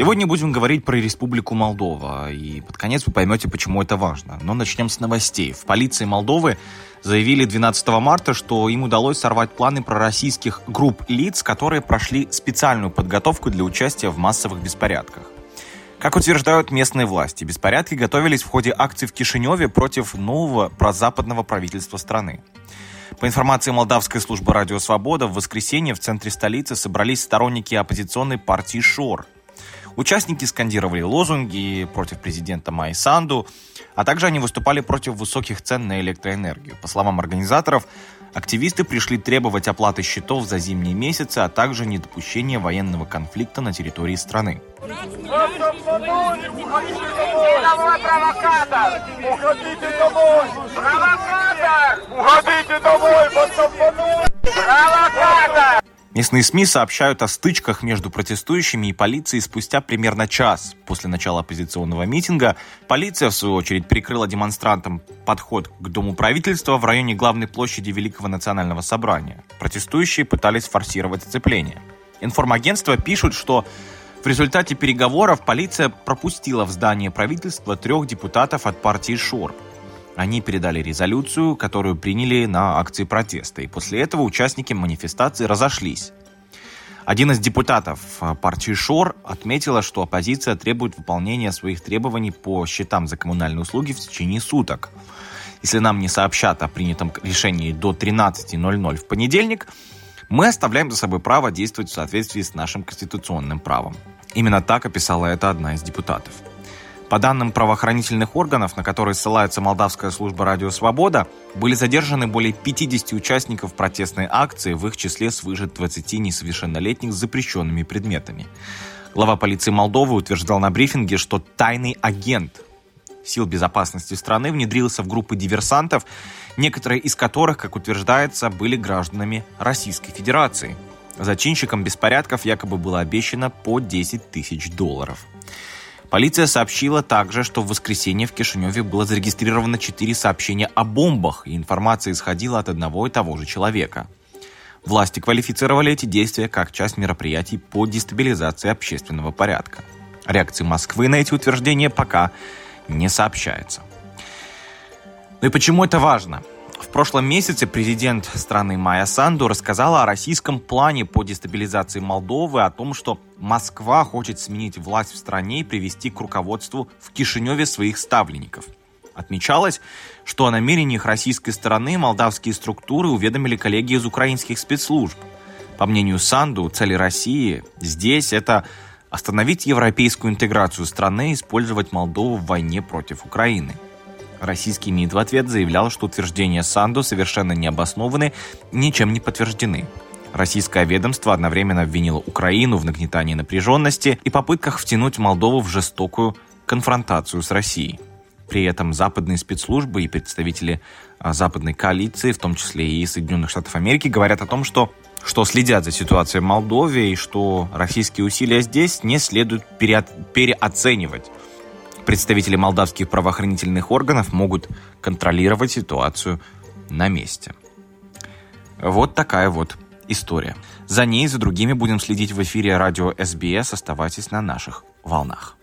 Сегодня будем говорить про Республику Молдова, и под конец вы поймете, почему это важно. Но начнем с новостей. В полиции Молдовы заявили 12 марта, что им удалось сорвать планы пророссийских групп лиц, которые прошли специальную подготовку для участия в массовых беспорядках. Как утверждают местные власти, беспорядки готовились в ходе акций в Кишиневе против нового прозападного правительства страны. По информации Молдавской службы «Радио Свобода», в воскресенье в центре столицы собрались сторонники оппозиционной партии «Шор», Участники скандировали лозунги против президента Майи Санду, а также они выступали против высоких цен на электроэнергию. По словам организаторов, активисты пришли требовать оплаты счетов за зимние месяцы, а также недопущения военного конфликта на территории страны. Уходите домой! Уходите домой! Местные СМИ сообщают о стычках между протестующими и полицией спустя примерно час после начала оппозиционного митинга. Полиция, в свою очередь, перекрыла демонстрантам подход к Дому правительства в районе главной площади Великого национального собрания. Протестующие пытались форсировать оцепление. Информагентства пишут, что в результате переговоров полиция пропустила в здание правительства трех депутатов от партии ШОР – они передали резолюцию, которую приняли на акции протеста, и после этого участники манифестации разошлись. Один из депутатов а, партии ШОР отметила, что оппозиция требует выполнения своих требований по счетам за коммунальные услуги в течение суток. Если нам не сообщат о принятом решении до 13.00 в понедельник, мы оставляем за собой право действовать в соответствии с нашим конституционным правом. Именно так описала это одна из депутатов. По данным правоохранительных органов, на которые ссылается Молдавская служба «Радио Свобода», были задержаны более 50 участников протестной акции, в их числе свыше 20 несовершеннолетних с запрещенными предметами. Глава полиции Молдовы утверждал на брифинге, что тайный агент сил безопасности страны внедрился в группы диверсантов, некоторые из которых, как утверждается, были гражданами Российской Федерации. Зачинщикам беспорядков якобы было обещано по 10 тысяч долларов. Полиция сообщила также, что в воскресенье в Кишиневе было зарегистрировано четыре сообщения о бомбах, и информация исходила от одного и того же человека. Власти квалифицировали эти действия как часть мероприятий по дестабилизации общественного порядка. Реакции Москвы на эти утверждения пока не сообщается. Ну и почему это важно? В прошлом месяце президент страны Майя Санду рассказала о российском плане по дестабилизации Молдовы, о том, что Москва хочет сменить власть в стране и привести к руководству в Кишиневе своих ставленников. Отмечалось, что о намерениях российской стороны молдавские структуры уведомили коллеги из украинских спецслужб. По мнению Санду, цели России здесь это остановить европейскую интеграцию страны и использовать Молдову в войне против Украины – Российский МИД в ответ заявлял, что утверждения Санду совершенно не обоснованы, ничем не подтверждены. Российское ведомство одновременно обвинило Украину в нагнетании напряженности и попытках втянуть Молдову в жестокую конфронтацию с Россией. При этом западные спецслужбы и представители а, западной коалиции, в том числе и Соединенных Штатов Америки, говорят о том, что что следят за ситуацией в Молдове и что российские усилия здесь не следует переоценивать. Представители молдавских правоохранительных органов могут контролировать ситуацию на месте. Вот такая вот история. За ней и за другими будем следить в эфире радио СБС. Оставайтесь на наших волнах.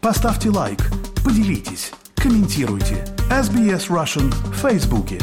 Поставьте лайк, поделитесь, комментируйте. SBS Russian в Фейсбуке.